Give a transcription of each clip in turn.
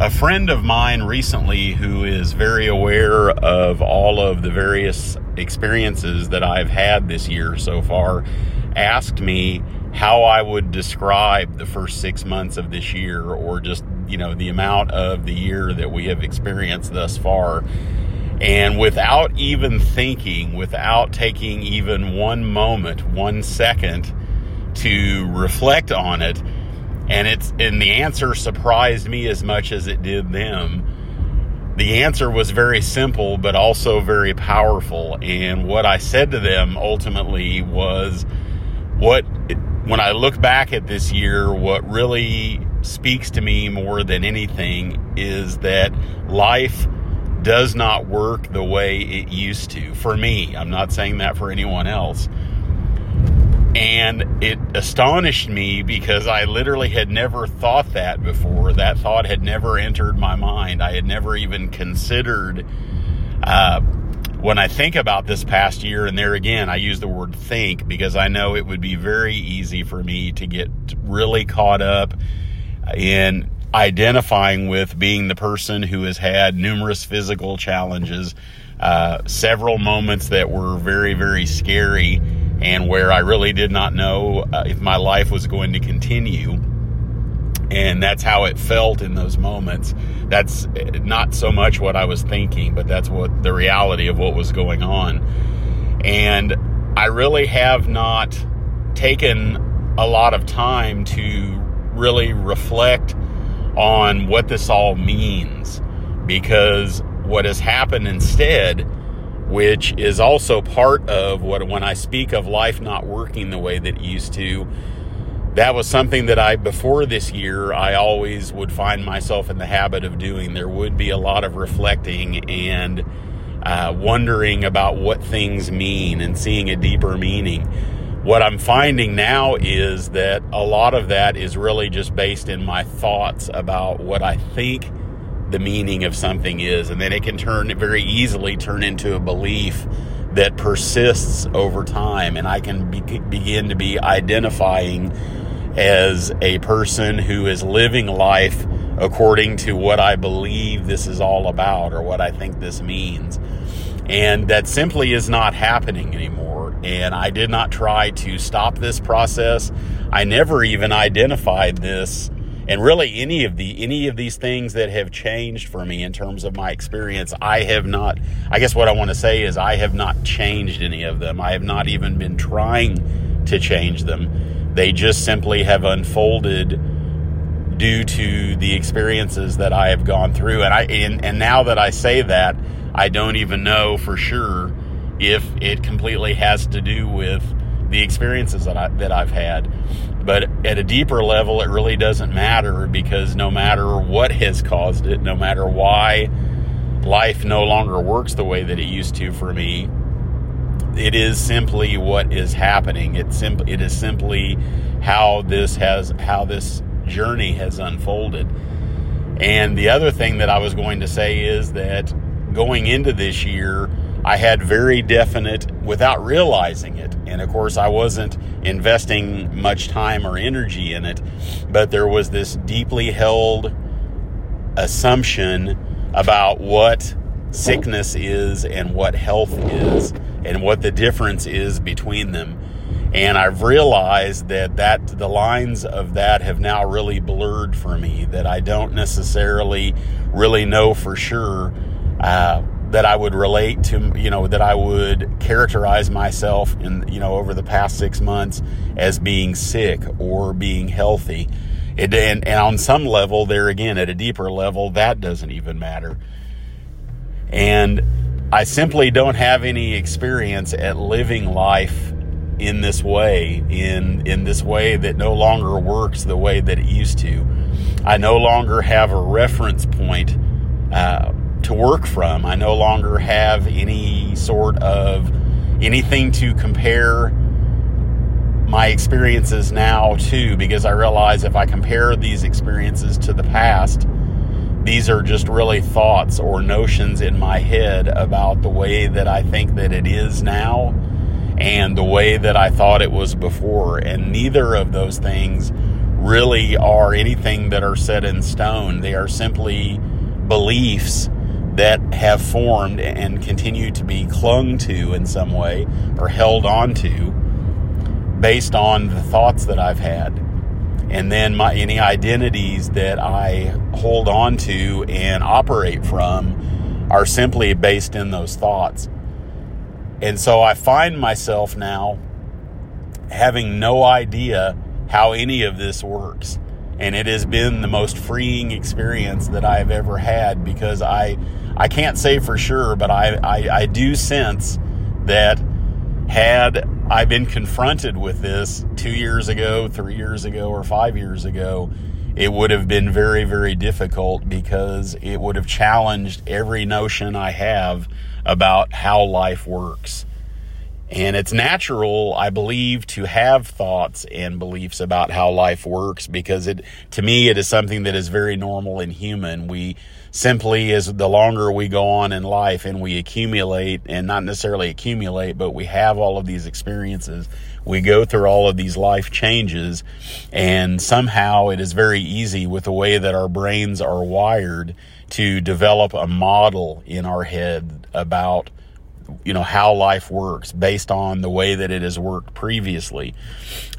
a friend of mine recently who is very aware of all of the various experiences that I've had this year so far asked me how I would describe the first six months of this year or just, you know, the amount of the year that we have experienced thus far. And without even thinking, without taking even one moment, one second to reflect on it, and it's and the answer surprised me as much as it did them. The answer was very simple but also very powerful and what I said to them ultimately was what when I look back at this year what really speaks to me more than anything is that life does not work the way it used to for me. I'm not saying that for anyone else and it astonished me because I literally had never thought that before. That thought had never entered my mind. I had never even considered. Uh, when I think about this past year, and there again, I use the word think because I know it would be very easy for me to get really caught up in identifying with being the person who has had numerous physical challenges, uh, several moments that were very, very scary and where I really did not know uh, if my life was going to continue. And that's how it felt in those moments. That's uh, not so much what I was thinking, but that's what the reality of what was going on. And I really have not taken a lot of time to really reflect on what this all means because what has happened instead which is also part of what when I speak of life not working the way that it used to. That was something that I, before this year, I always would find myself in the habit of doing. There would be a lot of reflecting and uh, wondering about what things mean and seeing a deeper meaning. What I'm finding now is that a lot of that is really just based in my thoughts about what I think the meaning of something is, and then it can turn very easily turn into a belief that persists over time, and I can be, begin to be identifying as a person who is living life according to what I believe this is all about or what I think this means. And that simply is not happening anymore. And I did not try to stop this process. I never even identified this and really any of the any of these things that have changed for me in terms of my experience i have not i guess what i want to say is i have not changed any of them. I have not even been trying to change them. They just simply have unfolded due to the experiences that i have gone through. And i and, and now that i say that i don't even know for sure if it completely has to do with the experiences that I that I've had. But at a deeper level, it really doesn't matter because no matter what has caused it, no matter why life no longer works the way that it used to for me, it is simply what is happening. It's simply it is simply how this has how this journey has unfolded. And the other thing that I was going to say is that going into this year, I had very definite, without realizing it, and of course, I wasn't investing much time or energy in it, but there was this deeply held assumption about what sickness is and what health is and what the difference is between them. And I've realized that, that the lines of that have now really blurred for me, that I don't necessarily really know for sure uh, that I would relate to, you know, that I would characterize myself in, you know, over the past six months as being sick or being healthy. It, and, and on some level, there again, at a deeper level, that doesn't even matter. And I simply don't have any experience at living life in this way, in, in this way that no longer works the way that it used to. I no longer have a reference point. Uh, to work from. I no longer have any sort of anything to compare my experiences now to because I realize if I compare these experiences to the past, these are just really thoughts or notions in my head about the way that I think that it is now and the way that I thought it was before. And neither of those things really are anything that are set in stone. They are simply beliefs that have formed and continue to be clung to in some way or held on to based on the thoughts that I've had. And then my any identities that I hold on to and operate from are simply based in those thoughts. And so I find myself now having no idea how any of this works. And it has been the most freeing experience that I've ever had because I I can't say for sure, but I, I, I do sense that had I been confronted with this two years ago, three years ago, or five years ago, it would have been very, very difficult because it would have challenged every notion I have about how life works. And it's natural, I believe, to have thoughts and beliefs about how life works because it, to me, it is something that is very normal and human. We simply, as the longer we go on in life and we accumulate, and not necessarily accumulate, but we have all of these experiences, we go through all of these life changes, and somehow it is very easy with the way that our brains are wired to develop a model in our head about you know how life works based on the way that it has worked previously.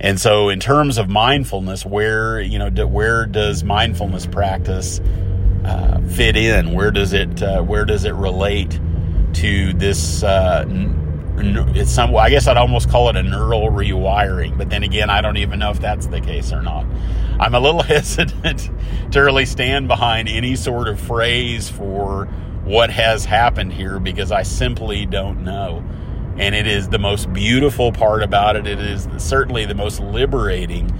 And so in terms of mindfulness where you know where does mindfulness practice uh, fit in? Where does it uh, where does it relate to this uh, it's some I guess I'd almost call it a neural rewiring but then again I don't even know if that's the case or not. I'm a little hesitant to really stand behind any sort of phrase for what has happened here because I simply don't know. And it is the most beautiful part about it. It is certainly the most liberating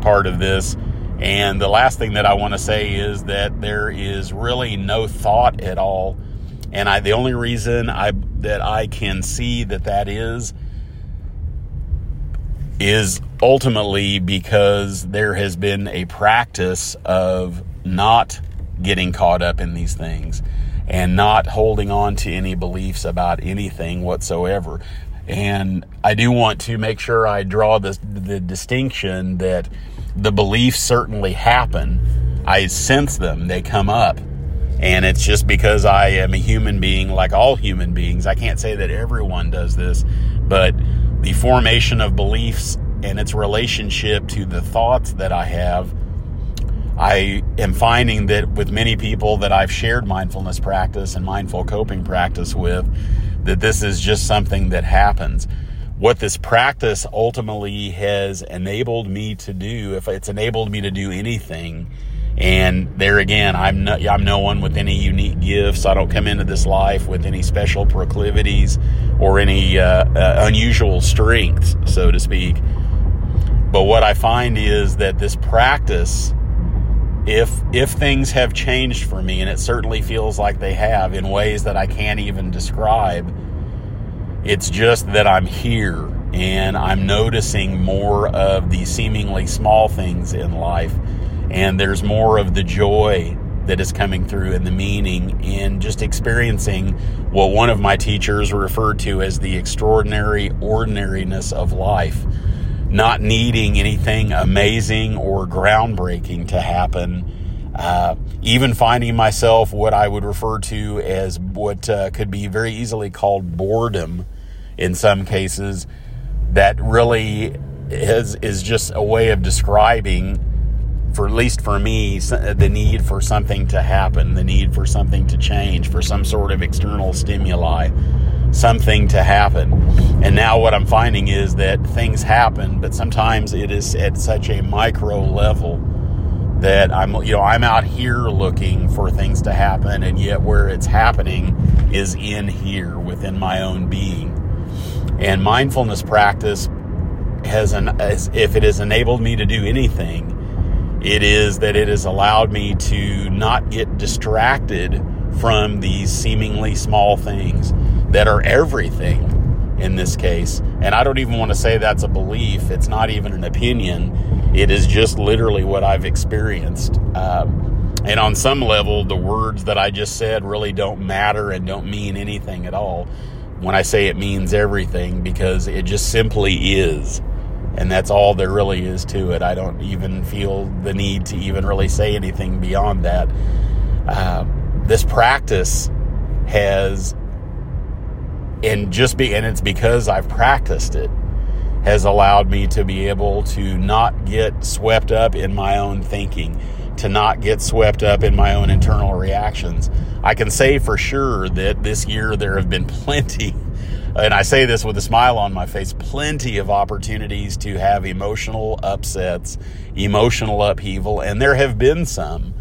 part of this. And the last thing that I want to say is that there is really no thought at all. And I, the only reason I, that I can see that that is, is ultimately because there has been a practice of not getting caught up in these things and not holding on to any beliefs about anything whatsoever. And I do want to make sure I draw the, the distinction that the beliefs certainly happen. I sense them, they come up. And it's just because I am a human being like all human beings. I can't say that everyone does this, but the formation of beliefs and its relationship to the thoughts that I have I am finding that with many people that I've shared mindfulness practice and mindful coping practice with, that this is just something that happens. What this practice ultimately has enabled me to do, if it's enabled me to do anything, and there again, I'm no, I'm no one with any unique gifts. I don't come into this life with any special proclivities or any uh, uh, unusual strengths, so to speak. But what I find is that this practice if if things have changed for me and it certainly feels like they have in ways that I can't even describe it's just that I'm here and I'm noticing more of the seemingly small things in life. And there's more of the joy that is coming through and the meaning in just experiencing what one of my teachers referred to as the extraordinary ordinariness of life not needing anything amazing or groundbreaking to happen. Uh, even finding myself what I would refer to as what uh, could be very easily called boredom in some cases, that really is, is just a way of describing, for at least for me, the need for something to happen, the need for something to change, for some sort of external stimuli something to happen. And now what I'm finding is that things happen, but sometimes it is at such a micro level that I'm you know I'm out here looking for things to happen and yet where it's happening is in here within my own being. And mindfulness practice has an as if it has enabled me to do anything, it is that it has allowed me to not get distracted from these seemingly small things that are everything in this case. And I don't even want to say that's a belief, it's not even an opinion, it is just literally what I've experienced. Um, and on some level, the words that I just said really don't matter and don't mean anything at all when I say it means everything because it just simply is. And that's all there really is to it. I don't even feel the need to even really say anything beyond that. Uh, this practice has, and just be, and it's because I've practiced it, has allowed me to be able to not get swept up in my own thinking, to not get swept up in my own internal reactions. I can say for sure that this year there have been plenty and I say this with a smile on my face, plenty of opportunities to have emotional upsets, emotional upheaval, and there have been some.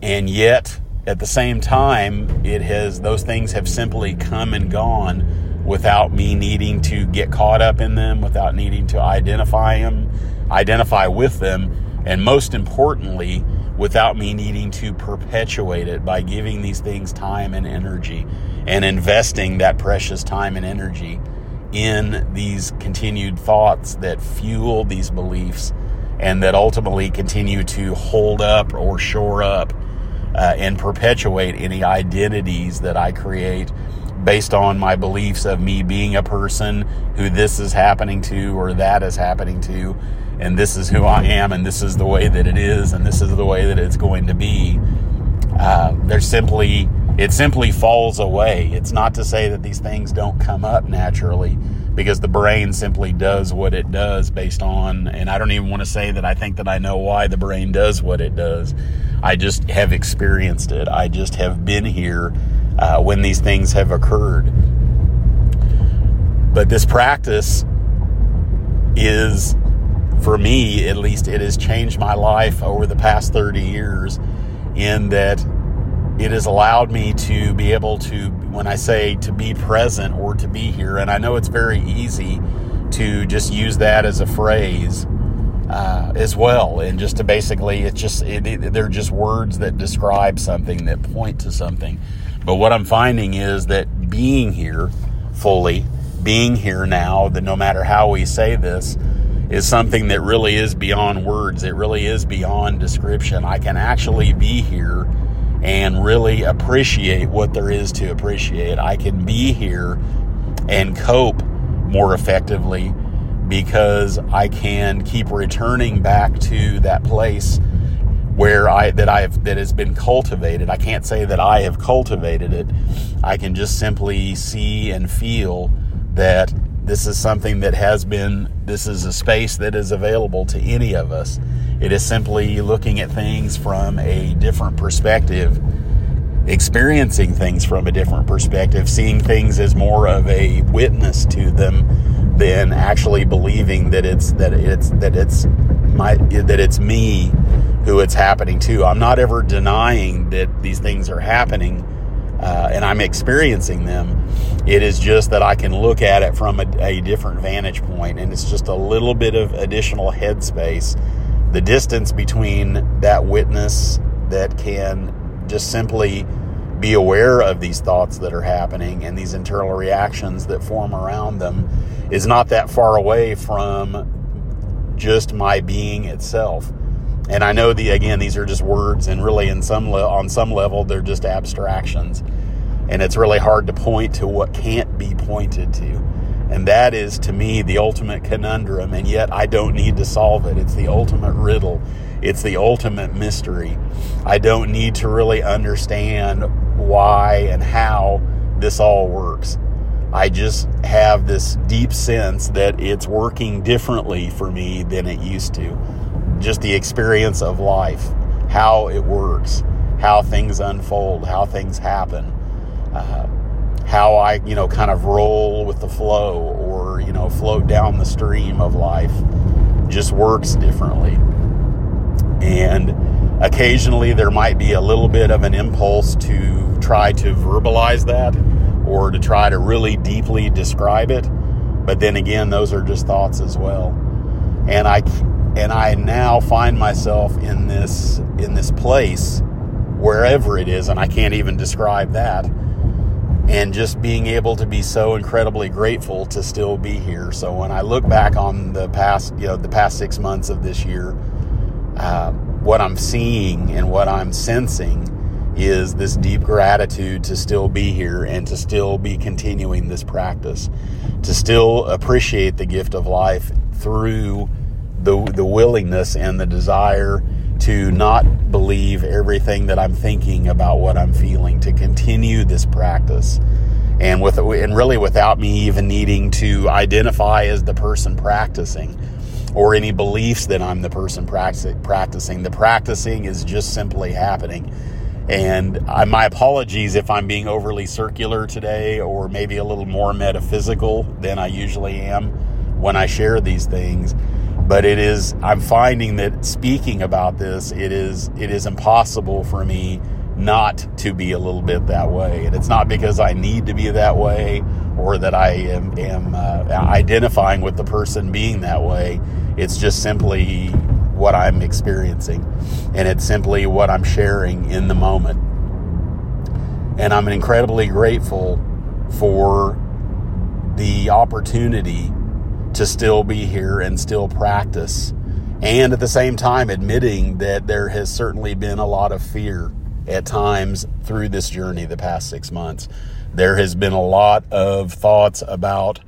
And yet, at the same time, it has those things have simply come and gone without me needing to get caught up in them, without needing to identify them, identify with them, and most importantly, without me needing to perpetuate it by giving these things time and energy and investing that precious time and energy in these continued thoughts that fuel these beliefs and that ultimately continue to hold up or shore up uh, and perpetuate any identities that I create based on my beliefs of me being a person who this is happening to or that is happening to and this is who I am, and this is the way that it is, and this is the way that it's going to be. Uh, simply, it simply falls away. It's not to say that these things don't come up naturally, because the brain simply does what it does based on, and I don't even want to say that I think that I know why the brain does what it does. I just have experienced it. I just have been here uh, when these things have occurred. But this practice is for me, at least, it has changed my life over the past 30 years in that it has allowed me to be able to, when I say to be present or to be here, and I know it's very easy to just use that as a phrase uh, as well, and just to basically, it's just, it, it, they're just words that describe something, that point to something. But what I'm finding is that being here fully, being here now, that no matter how we say this, is something that really is beyond words. It really is beyond description. I can actually be here and really appreciate what there is to appreciate. I can be here and cope more effectively because I can keep returning back to that place where I that I've that has been cultivated. I can't say that I have cultivated it. I can just simply see and feel that this is something that has been, this is a space that is available to any of us. It is simply looking at things from a different perspective, experiencing things from a different perspective, seeing things as more of a witness to them than actually believing that it's that it's that it's my that it's me who it's happening to. I'm not ever denying that these things are happening uh, and I'm experiencing them. It is just that I can look at it from a, a different vantage point, and it's just a little bit of additional headspace. The distance between that witness that can just simply be aware of these thoughts that are happening and these internal reactions that form around them is not that far away from just my being itself. And I know the again these are just words, and really in some le- on some level they're just abstractions, and it's really hard to point to what can't be pointed to, and that is to me the ultimate conundrum. And yet I don't need to solve it. It's the ultimate riddle. It's the ultimate mystery. I don't need to really understand why and how this all works. I just have this deep sense that it's working differently for me than it used to just the experience of life, how it works, how things unfold, how things happen, uh, how I, you know, kind of roll with the flow or, you know, float down the stream of life just works differently. And occasionally there might be a little bit of an impulse to try to verbalize that or to try to really deeply describe it. But then again, those are just thoughts as well. And I, and I now find myself in this in this place wherever it is and I can't even describe that and just being able to be so incredibly grateful to still be here so when I look back on the past you know the past 6 months of this year uh, what I'm seeing and what I'm sensing is this deep gratitude to still be here and to still be continuing this practice, to still appreciate the gift of life through the, the willingness and the desire to not believe everything that I'm thinking about what I'm feeling, to continue this practice. And with and really without me even needing to identify as the person practicing or any beliefs that I'm the person practicing. The practicing is just simply happening. And I, my apologies if I'm being overly circular today or maybe a little more metaphysical than I usually am when I share these things. But it is, I'm finding that speaking about this, it is, it is impossible for me not to be a little bit that way. And it's not because I need to be that way or that I am, am uh, identifying with the person being that way. It's just simply what I'm experiencing. And it's simply what I'm sharing in the moment. And I'm incredibly grateful for the opportunity to still be here and still practice. And at the same time, admitting that there has certainly been a lot of fear at times through this journey the past six months. There has been a lot of thoughts about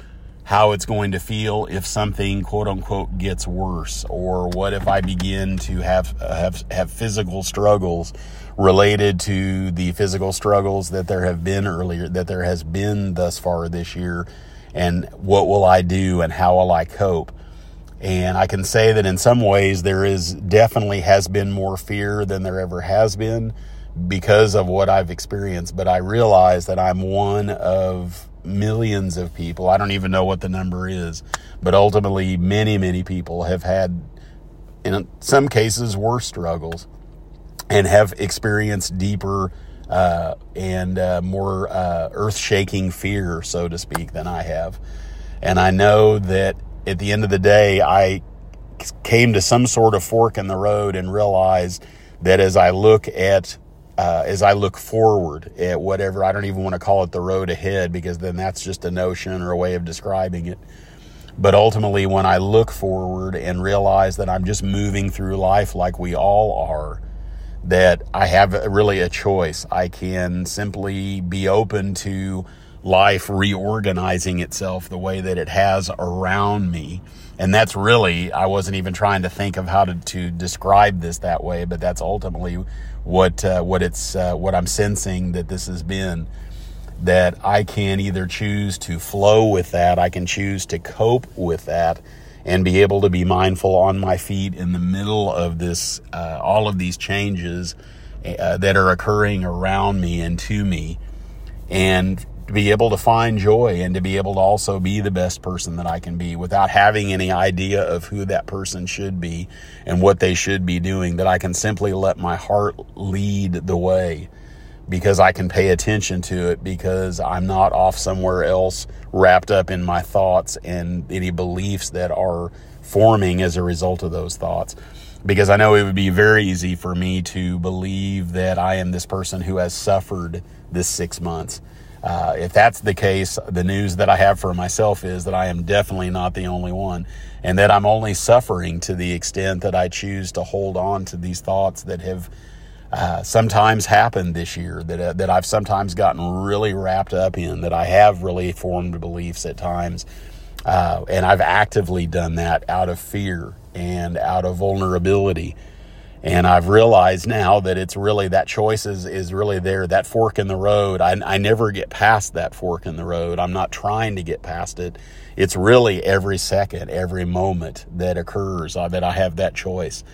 how it's going to feel if something quote unquote gets worse or what if I begin to have uh, have have physical struggles related to the physical struggles that there have been earlier that there has been thus far this year and what will I do and how will I cope and I can say that in some ways there is definitely has been more fear than there ever has been because of what I've experienced but I realize that I'm one of millions of people. I don't even know what the number is, but ultimately, many, many people have had, in some cases, worse struggles and have experienced deeper uh, and uh, more uh, earth shaking fear, so to speak, than I have. And I know that at the end of the day, I came to some sort of fork in the road and realized that as I look at uh, as I look forward at whatever, I don't even want to call it the road ahead because then that's just a notion or a way of describing it. But ultimately, when I look forward and realize that I'm just moving through life like we all are, that I have really a choice. I can simply be open to life reorganizing itself the way that it has around me. And that's really, I wasn't even trying to think of how to, to describe this that way, but that's ultimately what uh, what it's uh, what I'm sensing that this has been that I can either choose to flow with that, I can choose to cope with that, and be able to be mindful on my feet in the middle of this, uh, all of these changes uh, that are occurring around me and to me, and to be able to find joy and to be able to also be the best person that I can be without having any idea of who that person should be and what they should be doing, that I can simply let my heart lead the way because I can pay attention to it because I'm not off somewhere else wrapped up in my thoughts and any beliefs that are forming as a result of those thoughts. Because I know it would be very easy for me to believe that I am this person who has suffered this six months uh, if that's the case, the news that I have for myself is that I am definitely not the only one, and that I'm only suffering to the extent that I choose to hold on to these thoughts that have uh, sometimes happened this year, that uh, that I've sometimes gotten really wrapped up in, that I have really formed beliefs at times, uh, and I've actively done that out of fear and out of vulnerability and I've realized now that it's really that choice is, is really there, that fork in the road. I, I never get past that fork in the road. I'm not trying to get past it. It's really every second, every moment that occurs uh, that I have that choice.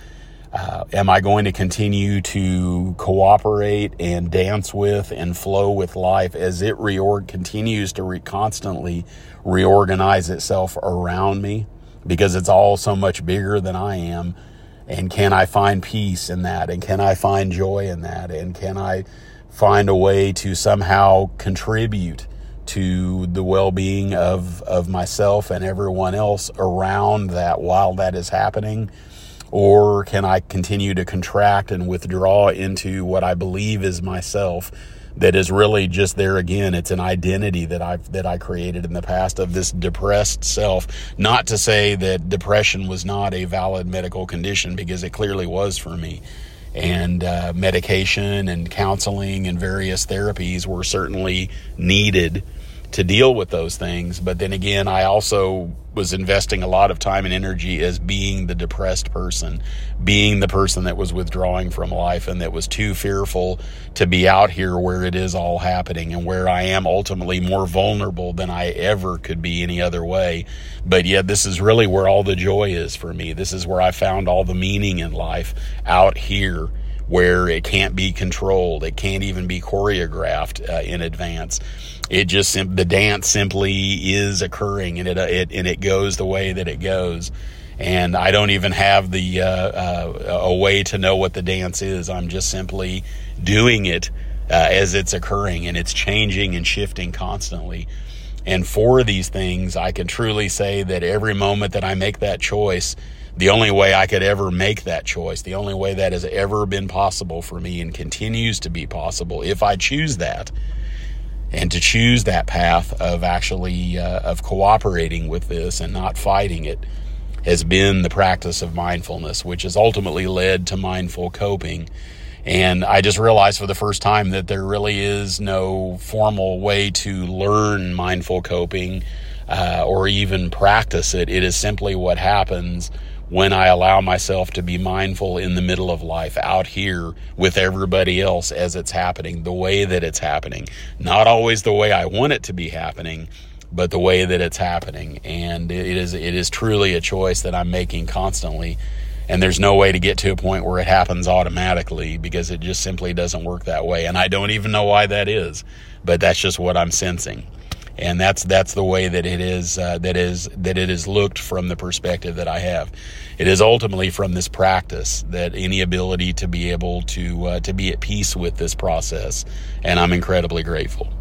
Uh, am I going to continue to cooperate and dance with and flow with life as it reorg continues to re- constantly reorganize itself around me because it's all so much bigger than I am? And can I find peace in that? And can I find joy in that? And can I find a way to somehow contribute to the well-being of, of myself and everyone else around that while that is happening? Or can I continue to contract and withdraw into what I believe is myself that is really just there again. It's an identity that I've that I created in the past of this depressed self. Not to say that depression was not a valid medical condition because it clearly was for me. and uh, medication and counseling and various therapies were certainly needed to deal with those things. But then again, I also was investing a lot of time and energy as being the depressed person, being the person that was withdrawing from life and that was too fearful to be out here where it is all happening and where I am ultimately more vulnerable than I ever could be any other way. But yet, this is really where all the joy is for me. This is where I found all the meaning in life out here where it can't be controlled. It can't even be choreographed uh, in advance. It just the dance simply is occurring, and it, it and it goes the way that it goes. And I don't even have the uh, uh, a way to know what the dance is. I'm just simply doing it uh, as it's occurring, and it's changing and shifting constantly. And for these things, I can truly say that every moment that I make that choice the only way I could ever make that choice, the only way that has ever been possible for me and continues to be possible if I choose that and to choose that path of actually uh, of cooperating with this and not fighting it has been the practice of mindfulness which has ultimately led to mindful coping and I just realized for the first time that there really is no formal way to learn mindful coping uh, or even practice it. It is simply what happens when I allow myself to be mindful in the middle of life out here with everybody else as it's happening, the way that it's happening. Not always the way I want it to be happening, but the way that it's happening. And it is, it is truly a choice that I'm making constantly. And there's no way to get to a point where it happens automatically because it just simply doesn't work that way. And I don't even know why that is, but that's just what I'm sensing and that's that's the way that it is uh, that is that it is looked from the perspective that I have. It is ultimately from this practice that any ability to be able to uh, to be at peace with this process, and I'm incredibly grateful.